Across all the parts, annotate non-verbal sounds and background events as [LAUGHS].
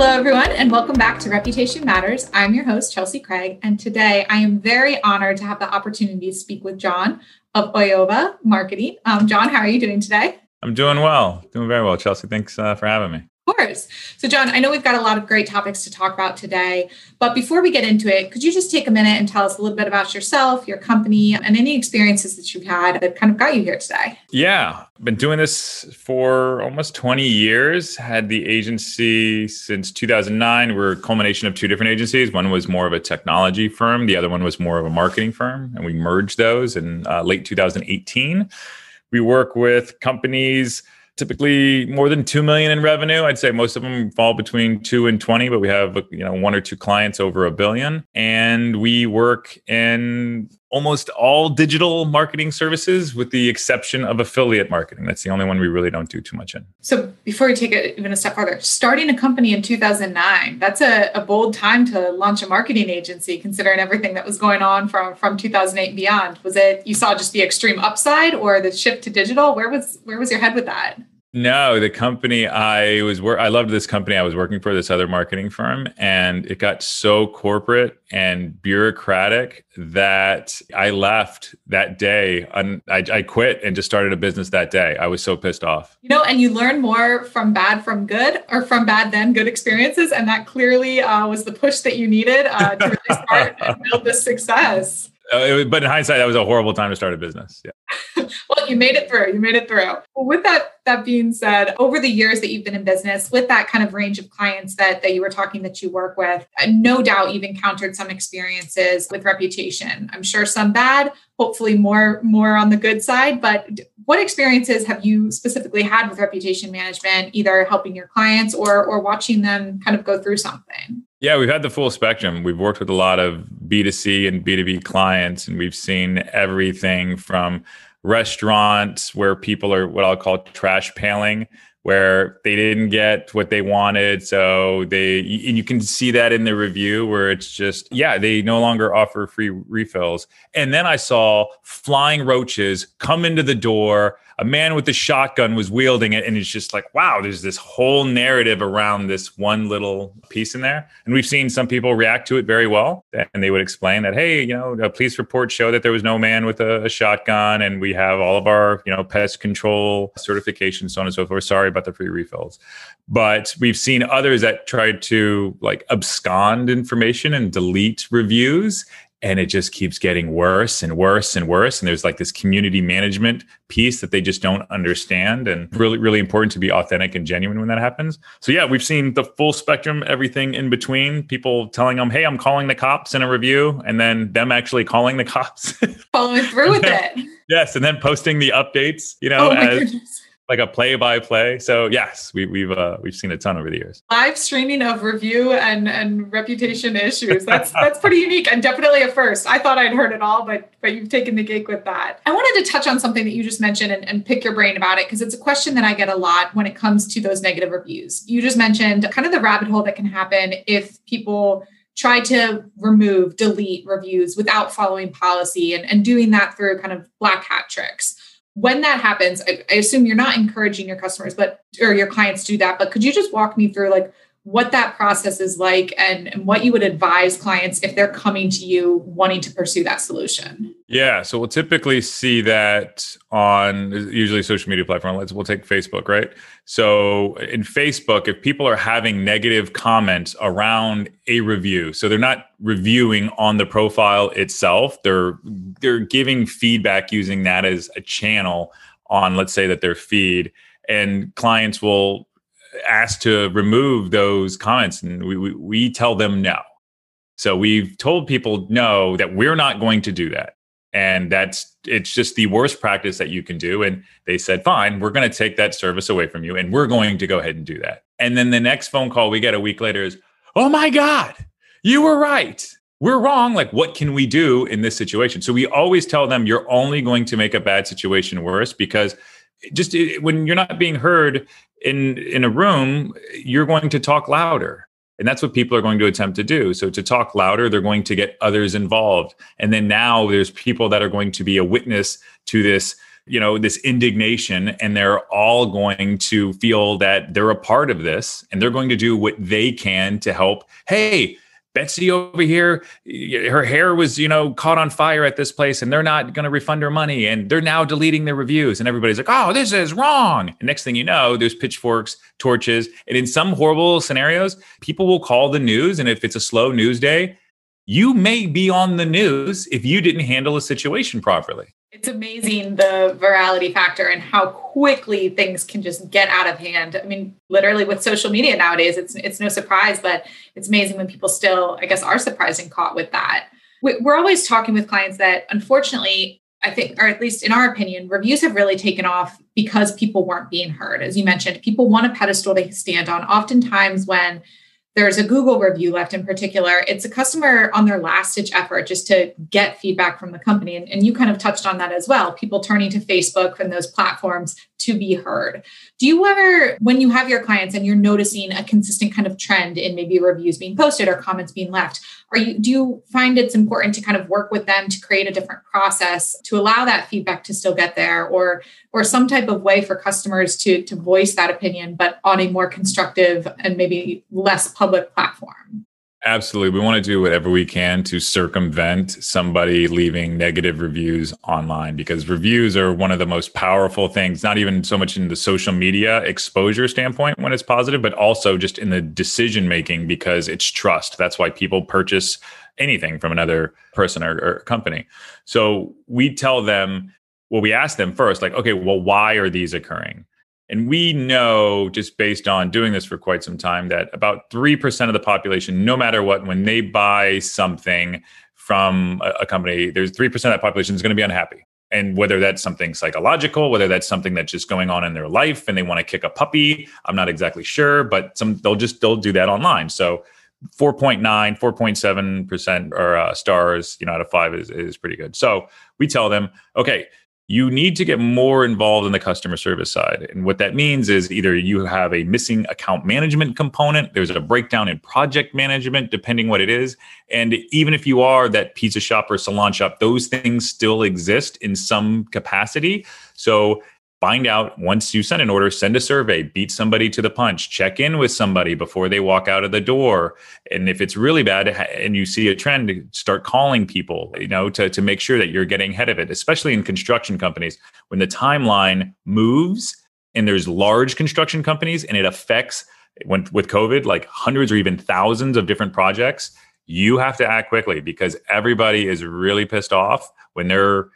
Hello, everyone, and welcome back to Reputation Matters. I'm your host, Chelsea Craig, and today I am very honored to have the opportunity to speak with John of Oyova Marketing. Um, John, how are you doing today? I'm doing well, doing very well, Chelsea. Thanks uh, for having me course. So, John, I know we've got a lot of great topics to talk about today, but before we get into it, could you just take a minute and tell us a little bit about yourself, your company, and any experiences that you've had that kind of got you here today? Yeah, been doing this for almost 20 years. Had the agency since 2009. We're a culmination of two different agencies. One was more of a technology firm, the other one was more of a marketing firm, and we merged those in uh, late 2018. We work with companies typically more than 2 million in revenue. I'd say most of them fall between 2 and 20 but we have you know one or two clients over a billion. And we work in almost all digital marketing services with the exception of affiliate marketing. That's the only one we really don't do too much in. So before we take it even a step further starting a company in 2009 that's a, a bold time to launch a marketing agency considering everything that was going on from from 2008 and beyond. Was it you saw just the extreme upside or the shift to digital? Where was where was your head with that no, the company I was work I loved this company I was working for this other marketing firm and it got so corporate and bureaucratic that I left that day I, I quit and just started a business that day. I was so pissed off. You know, and you learn more from bad from good or from bad then good experiences and that clearly uh, was the push that you needed uh, to really start and build this success. Uh, but in hindsight, that was a horrible time to start a business. Yeah. [LAUGHS] well, you made it through. You made it through. Well, with that that being said, over the years that you've been in business, with that kind of range of clients that that you were talking that you work with, uh, no doubt you've encountered some experiences with reputation. I'm sure some bad, hopefully more more on the good side. But what experiences have you specifically had with reputation management, either helping your clients or or watching them kind of go through something? Yeah, we've had the full spectrum. We've worked with a lot of B2C and B2B clients, and we've seen everything from restaurants where people are what I'll call trash paling where they didn't get what they wanted. So they, and you can see that in the review where it's just, yeah, they no longer offer free refills. And then I saw flying roaches come into the door. A man with a shotgun was wielding it. And it's just like, wow, there's this whole narrative around this one little piece in there. And we've seen some people react to it very well. And they would explain that, hey, you know, a police report showed that there was no man with a, a shotgun. And we have all of our, you know, pest control certifications, so on and so forth. Sorry about the free refills. But we've seen others that tried to like abscond information and delete reviews and it just keeps getting worse and worse and worse. And there's like this community management piece that they just don't understand and really really important to be authentic and genuine when that happens. So yeah we've seen the full spectrum everything in between people telling them hey i'm calling the cops in a review and then them actually calling the [LAUGHS] cops. Following through with it. Yes and then posting the updates you know oh as goodness like a play by play. So yes, we, we've uh, we've seen a ton over the years. Live streaming of review and and reputation issues. That's [LAUGHS] that's pretty unique and definitely a first. I thought I'd heard it all, but but you've taken the cake with that. I wanted to touch on something that you just mentioned and, and pick your brain about it because it's a question that I get a lot when it comes to those negative reviews. You just mentioned kind of the rabbit hole that can happen if people try to remove, delete reviews without following policy and, and doing that through kind of black hat tricks when that happens I, I, assume you're not encouraging your customers but or your clients do that but could you just walk me through like what that process is like and, and what you would advise clients if they're coming to you wanting to pursue that solution. Yeah so we'll typically see that on usually social media platform let's we'll take facebook right? So in facebook if people are having negative comments around a review so they're not reviewing on the profile itself they're they're giving feedback using that as a channel on let's say that their feed and clients will asked to remove those comments and we, we, we tell them no. So we've told people no that we're not going to do that. And that's it's just the worst practice that you can do. And they said fine we're going to take that service away from you and we're going to go ahead and do that. And then the next phone call we get a week later is oh my god you were right. We're wrong. Like what can we do in this situation? So we always tell them you're only going to make a bad situation worse because just when you're not being heard in in a room you're going to talk louder. And that's what people are going to attempt to do. So to talk louder they're going to get others involved. And then now there's people that are going to be a witness to this you know this indignation. And they're all going to feel that they're a part of this. And they're going to do what they can to help. Hey Betsy over here, her hair was, you know, caught on fire at this place and they're not going to refund her money and they're now deleting their reviews. And everybody's like, oh, this is wrong. And next thing you know, there's pitchforks, torches. And in some horrible scenarios, people will call the news. And if it's a slow news day, you may be on the news if you didn't handle a situation properly. It's amazing the virality factor and how quickly things can just get out of hand. I mean, literally with social media nowadays, it's it's no surprise, but it's amazing when people still, I guess, are surprised and caught with that. We're always talking with clients that unfortunately, I think, or at least in our opinion, reviews have really taken off because people weren't being heard. As you mentioned, people want a pedestal they stand on. Oftentimes, when there's a Google review left in particular. It's a customer on their last ditch effort just to get feedback from the company. And, and, you kind of touched on that as well. People turning to Facebook and those platforms to be heard. Do you ever, when you have your clients and you're noticing a consistent kind of trend in maybe reviews being posted or comments being left, are you do you find it's important to kind of work with them to create a different process to allow that feedback to still get there or or some type of way for customers to to voice that opinion, but on a more constructive and maybe less public platform? Absolutely. We want to do whatever we can to circumvent somebody leaving negative reviews online because reviews are one of the most powerful things, not even so much in the social media exposure standpoint when it's positive, but also just in the decision making because it's trust. That's why people purchase anything from another person or, or company. So we tell them, well, we ask them first, like, okay, well, why are these occurring? And we know, just based on doing this for quite some time, that about 3% of the population, no matter what, when they buy something from a, a company, there's 3% of that population is going to be unhappy. And whether that's something psychological, whether that's something that's just going on in their life and they want to kick a puppy, I'm not exactly sure, but some they'll just they'll do that online. So 4.9, 4.7% or uh, stars, you know, out of five is, is pretty good. So we tell them, okay, you need to get more involved in the customer service side. And what that means is either you have a missing account management component, there's a breakdown in project management, depending what it is. And even if you are that pizza shop or salon shop, those things still exist in some capacity. So find out once you send an order send a survey beat somebody to the punch check in with somebody before they walk out of the door. And if it's really bad and you see a trend start calling people you know to, to make sure that you're getting ahead of it especially in construction companies. When the timeline moves and there's large construction companies and it affects when with covid like hundreds or even thousands of different projects you have to act quickly because everybody is really pissed off when they're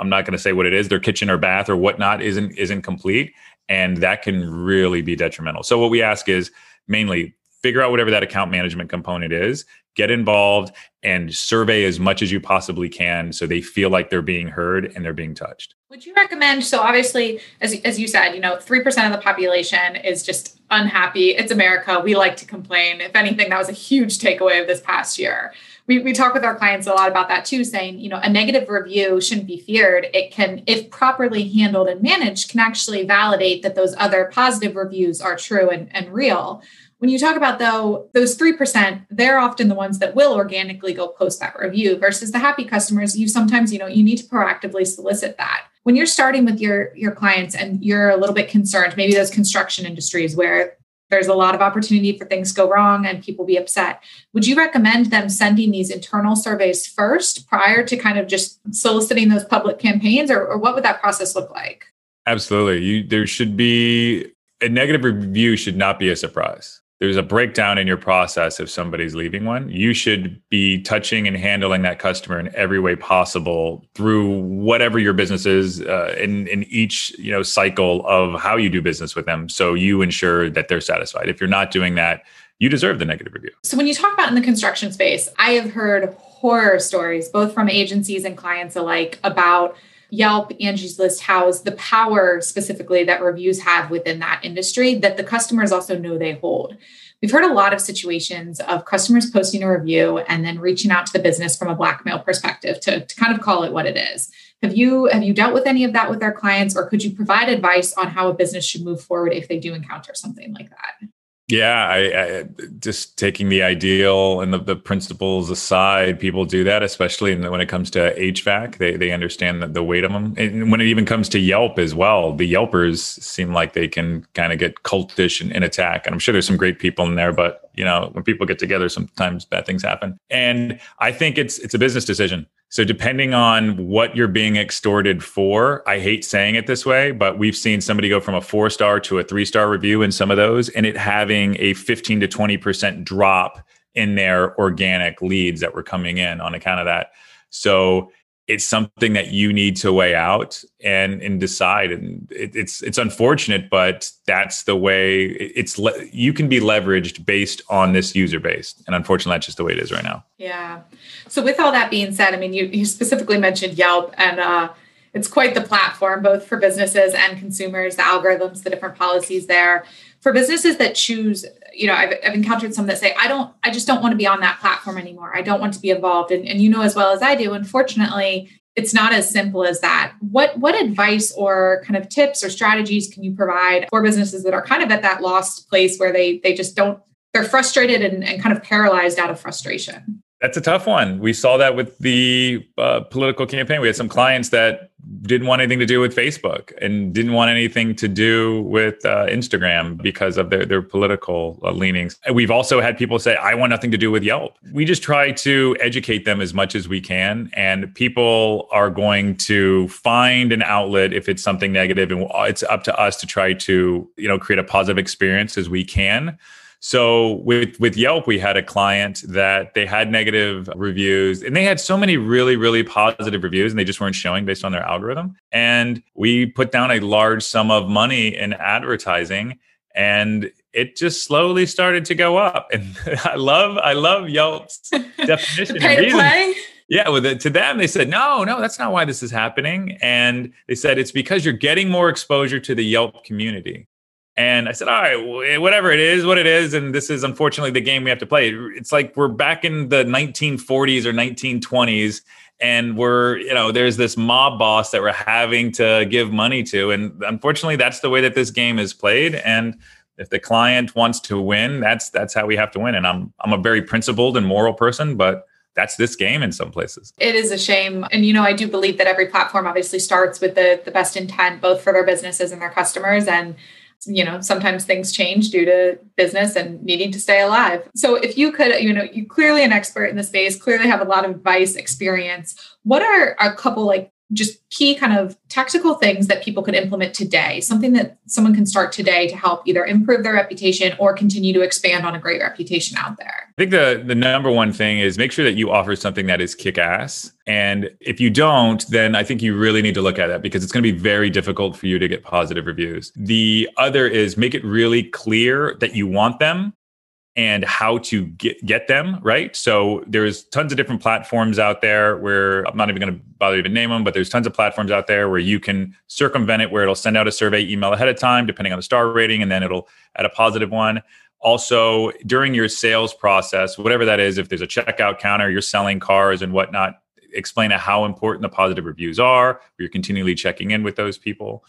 I'm not going to say what it is, their kitchen or bath or whatnot isn't isn't complete, and that can really be detrimental. So what we ask is mainly figure out whatever that account management component is, get involved, and survey as much as you possibly can so they feel like they're being heard and they're being touched. Would you recommend? So obviously, as as you said, you know, three percent of the population is just unhappy. It's America. We like to complain. If anything, that was a huge takeaway of this past year we, we talk with our clients a lot about that too, saying, you know, a negative review shouldn't be feared. It can, if properly handled and managed, can actually validate that those other positive reviews are true and, and real. When you talk about though, those 3%, they're often the ones that will organically go post that review versus the happy customers, you sometimes, you know, you need to proactively solicit that. When you're starting with your your clients and you're a little bit concerned, maybe those construction industries where there's a lot of opportunity for things to go wrong and people be upset. Would you recommend them sending these internal surveys first prior to kind of just soliciting those public campaigns, or, or what would that process look like? Absolutely. You, there should be a negative review should not be a surprise there's a breakdown in your process if somebody's leaving one. You should be touching and handling that customer in every way possible through whatever your business is uh, in, in each you know cycle of how you do business with them. So you ensure that they're satisfied. If you're not doing that you deserve the negative review. So when you talk about in the construction space i have heard horror stories both from agencies and clients alike about Yelp, Angie's List Houzz the power specifically that reviews have within that industry that the customers also know they hold. We've heard a lot of situations of customers posting a review and then reaching out to the business from a blackmail perspective to, to kind of call it what it is. Have you have you dealt with any of that with our clients, or could you provide advice on how a business should move forward if they do encounter something like that? Yeah, I, I, just taking the ideal and the, the principles aside, people do that, especially when it comes to HVAC. They they understand the, the weight of them. And when it even comes to Yelp as well, the Yelpers seem like they can kind of get cultish and, and attack. And I'm sure there's some great people in there, but you know, when people get together, sometimes bad things happen. And I think it's it's a business decision. So depending on what you're being extorted for, I hate saying it this way, but we've seen somebody go from a four star to a three star review in some of those, and it having a 15 to 20 percent drop in their organic leads that were coming in on account of that. So it's something that you need to weigh out and and decide. And it, it's it's unfortunate but that's the way it's le- you can be leveraged based on this user base. And unfortunately that's just the way it is right now. Yeah. So with all that being said i mean you, you specifically mentioned yelp and uh, it's quite the platform both for businesses and consumers the algorithms the different policies there for businesses that choose you know I've, I've encountered some that say i don't i just don't want to be on that platform anymore. I don't want to be involved. And, and you know as well as i do unfortunately it's not as simple as that. What what advice or kind of tips or strategies can you provide for businesses that are kind of at that lost place where they they just don't they're frustrated and, and kind of paralyzed out of frustration that's a tough one. We saw that with the uh, political campaign. We had some clients that didn't want anything to do with Facebook and didn't want anything to do with uh, Instagram because of their, their political uh, leanings. We've also had people say, I want nothing to do with Yelp. We just try to educate them as much as we can. And people are going to find an outlet if it's something negative, And it's up to us to try to, you know, create a positive experience as we can. So with with Yelp, we had a client that they had negative reviews, and they had so many really really positive reviews, and they just weren't showing based on their algorithm. And we put down a large sum of money in advertising, and it just slowly started to go up. And [LAUGHS] I love I love Yelp's [LAUGHS] definition. pay to play. Yeah, well, the, to them, they said, no, no, that's not why this is happening. And they said, it's because you're getting more exposure to the Yelp community. And I said, all right, eh, whatever it is, what it is. And this is unfortunately the game we have to play. It's like we're back in the 1940s or 1920s. And we're, you know, there's this mob boss that we're having to give money to. And unfortunately, that's the way that this game is played. And if the client wants to win, that's that's how we have to win. And I'm I'm a very principled and moral person, but that's this game in some places. It is a shame. And you know, I do believe that every platform obviously starts with the the best intent both for their businesses and their customers and you know sometimes things change due to business and needing to stay alive. So if you could you know you clearly an expert in the space clearly have a lot of advice experience. What are a couple like just key kind of tactical things that people could implement today, something that someone can start today to help either improve their reputation or continue to expand on a great reputation out there? I think the the number one thing is make sure that you offer something that is kick ass. And if you don't, then I think you really need to look at that because it's going to be very difficult for you to get positive reviews. The other is make it really clear that you want them and how to get, get them right? So there's tons of different platforms out there where i'm not even going to bother even name them but there's tons of platforms out there where you can circumvent it where it'll send out a survey email ahead of time depending on the star rating and then it'll add a positive one. Also during your sales process whatever that is if there's a checkout counter you're selling cars and whatnot explain how important the positive reviews are you're continually checking in with those people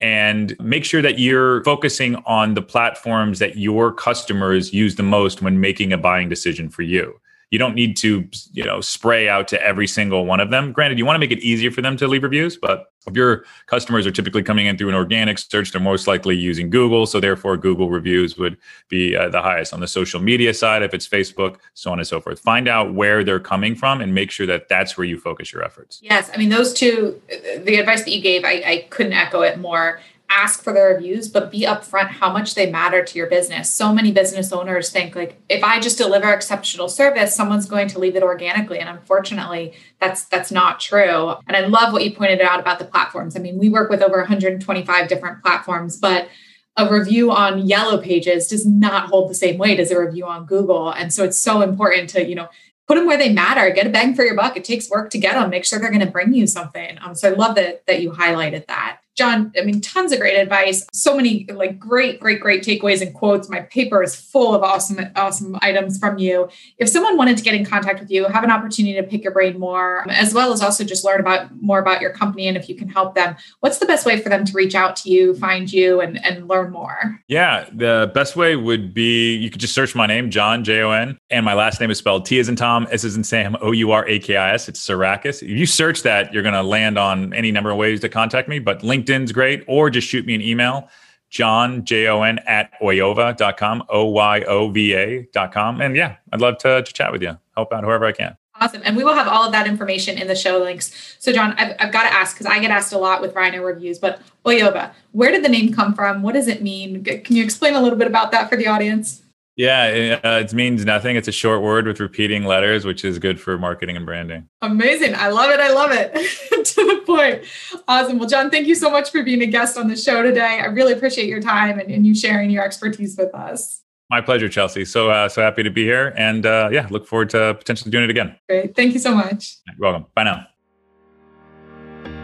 and make sure that you're focusing on the platforms that your customers use the most when making a buying decision for you you don't need to you know spray out to every single one of them. Granted you want to make it easier for them to leave reviews but if your customers are typically coming in through an organic search they're most likely using google so therefore google reviews would be uh, the highest. On the social media side if it's facebook so on and so forth. Find out where they're coming from and make sure that that's where you focus your efforts. Yes i mean those two the advice that you gave i, I couldn't echo it more ask for their reviews, but be upfront how much they matter to your business. So many business owners think like if I just deliver exceptional service, someone's going to leave it organically. And unfortunately, that's that's not true. And I love what you pointed out about the platforms. I mean, we work with over 125 different platforms, but a review on yellow pages does not hold the same weight as a review on Google. And so it's so important to, you know, put them where they matter, get a bang for your buck. It takes work to get them, make sure they're going to bring you something. Um, so I love that that you highlighted that John, I mean, tons of great advice. So many like great, great, great takeaways and quotes. My paper is full of awesome, awesome items from you. If someone wanted to get in contact with you, have an opportunity to pick your brain more, as well as also just learn about more about your company and if you can help them, what's the best way for them to reach out to you, find you, and, and learn more? Yeah, the best way would be you could just search my name, John J O N, and my last name is spelled T as in Tom, S as in Sam, O U R A K I S. It's Tsourakis. If you search that, you're going to land on any number of ways to contact me, but LinkedIn's great, or just shoot me an email, John, J O N, at oyova.com, O Y O V A.com. And yeah, I'd love to, to chat with you, help out whoever I can. Awesome. And we will have all of that information in the show links. So, John, I've, I've got to ask because I get asked a lot with Rhino reviews, but Oyova, where did the name come from? What does it mean? Can you explain a little bit about that for the audience? Yeah, uh, it means nothing. It's a short word with repeating letters, which is good for marketing and branding. Amazing. I love it. I love it. [LAUGHS] to the point. Awesome. Well, John, thank you so much for being a guest on the show today. I really appreciate your time and, and you sharing your expertise with us. My pleasure, Chelsea. So uh, so happy to be here, and uh, yeah, look forward to potentially doing it again. Great. Thank you so much. You're welcome. Bye now.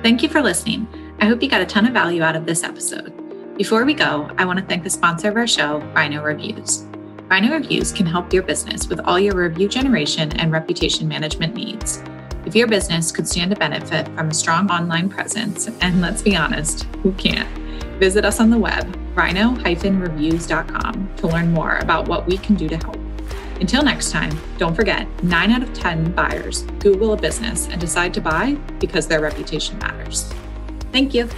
Thank you for listening. I hope you got a ton of value out of this episode. Before we go, I want to thank the sponsor of our show, Rhino Reviews. Rhino Reviews can help your business with all your review generation and reputation management needs. If your business could stand to benefit from a strong online presence, and let's be honest, who can't? Visit us on the web, rhino-reviews.com, to learn more about what we can do to help. Until next time, don't forget 9 out of 10 buyers Google a business and decide to buy because their reputation matters. Thank you.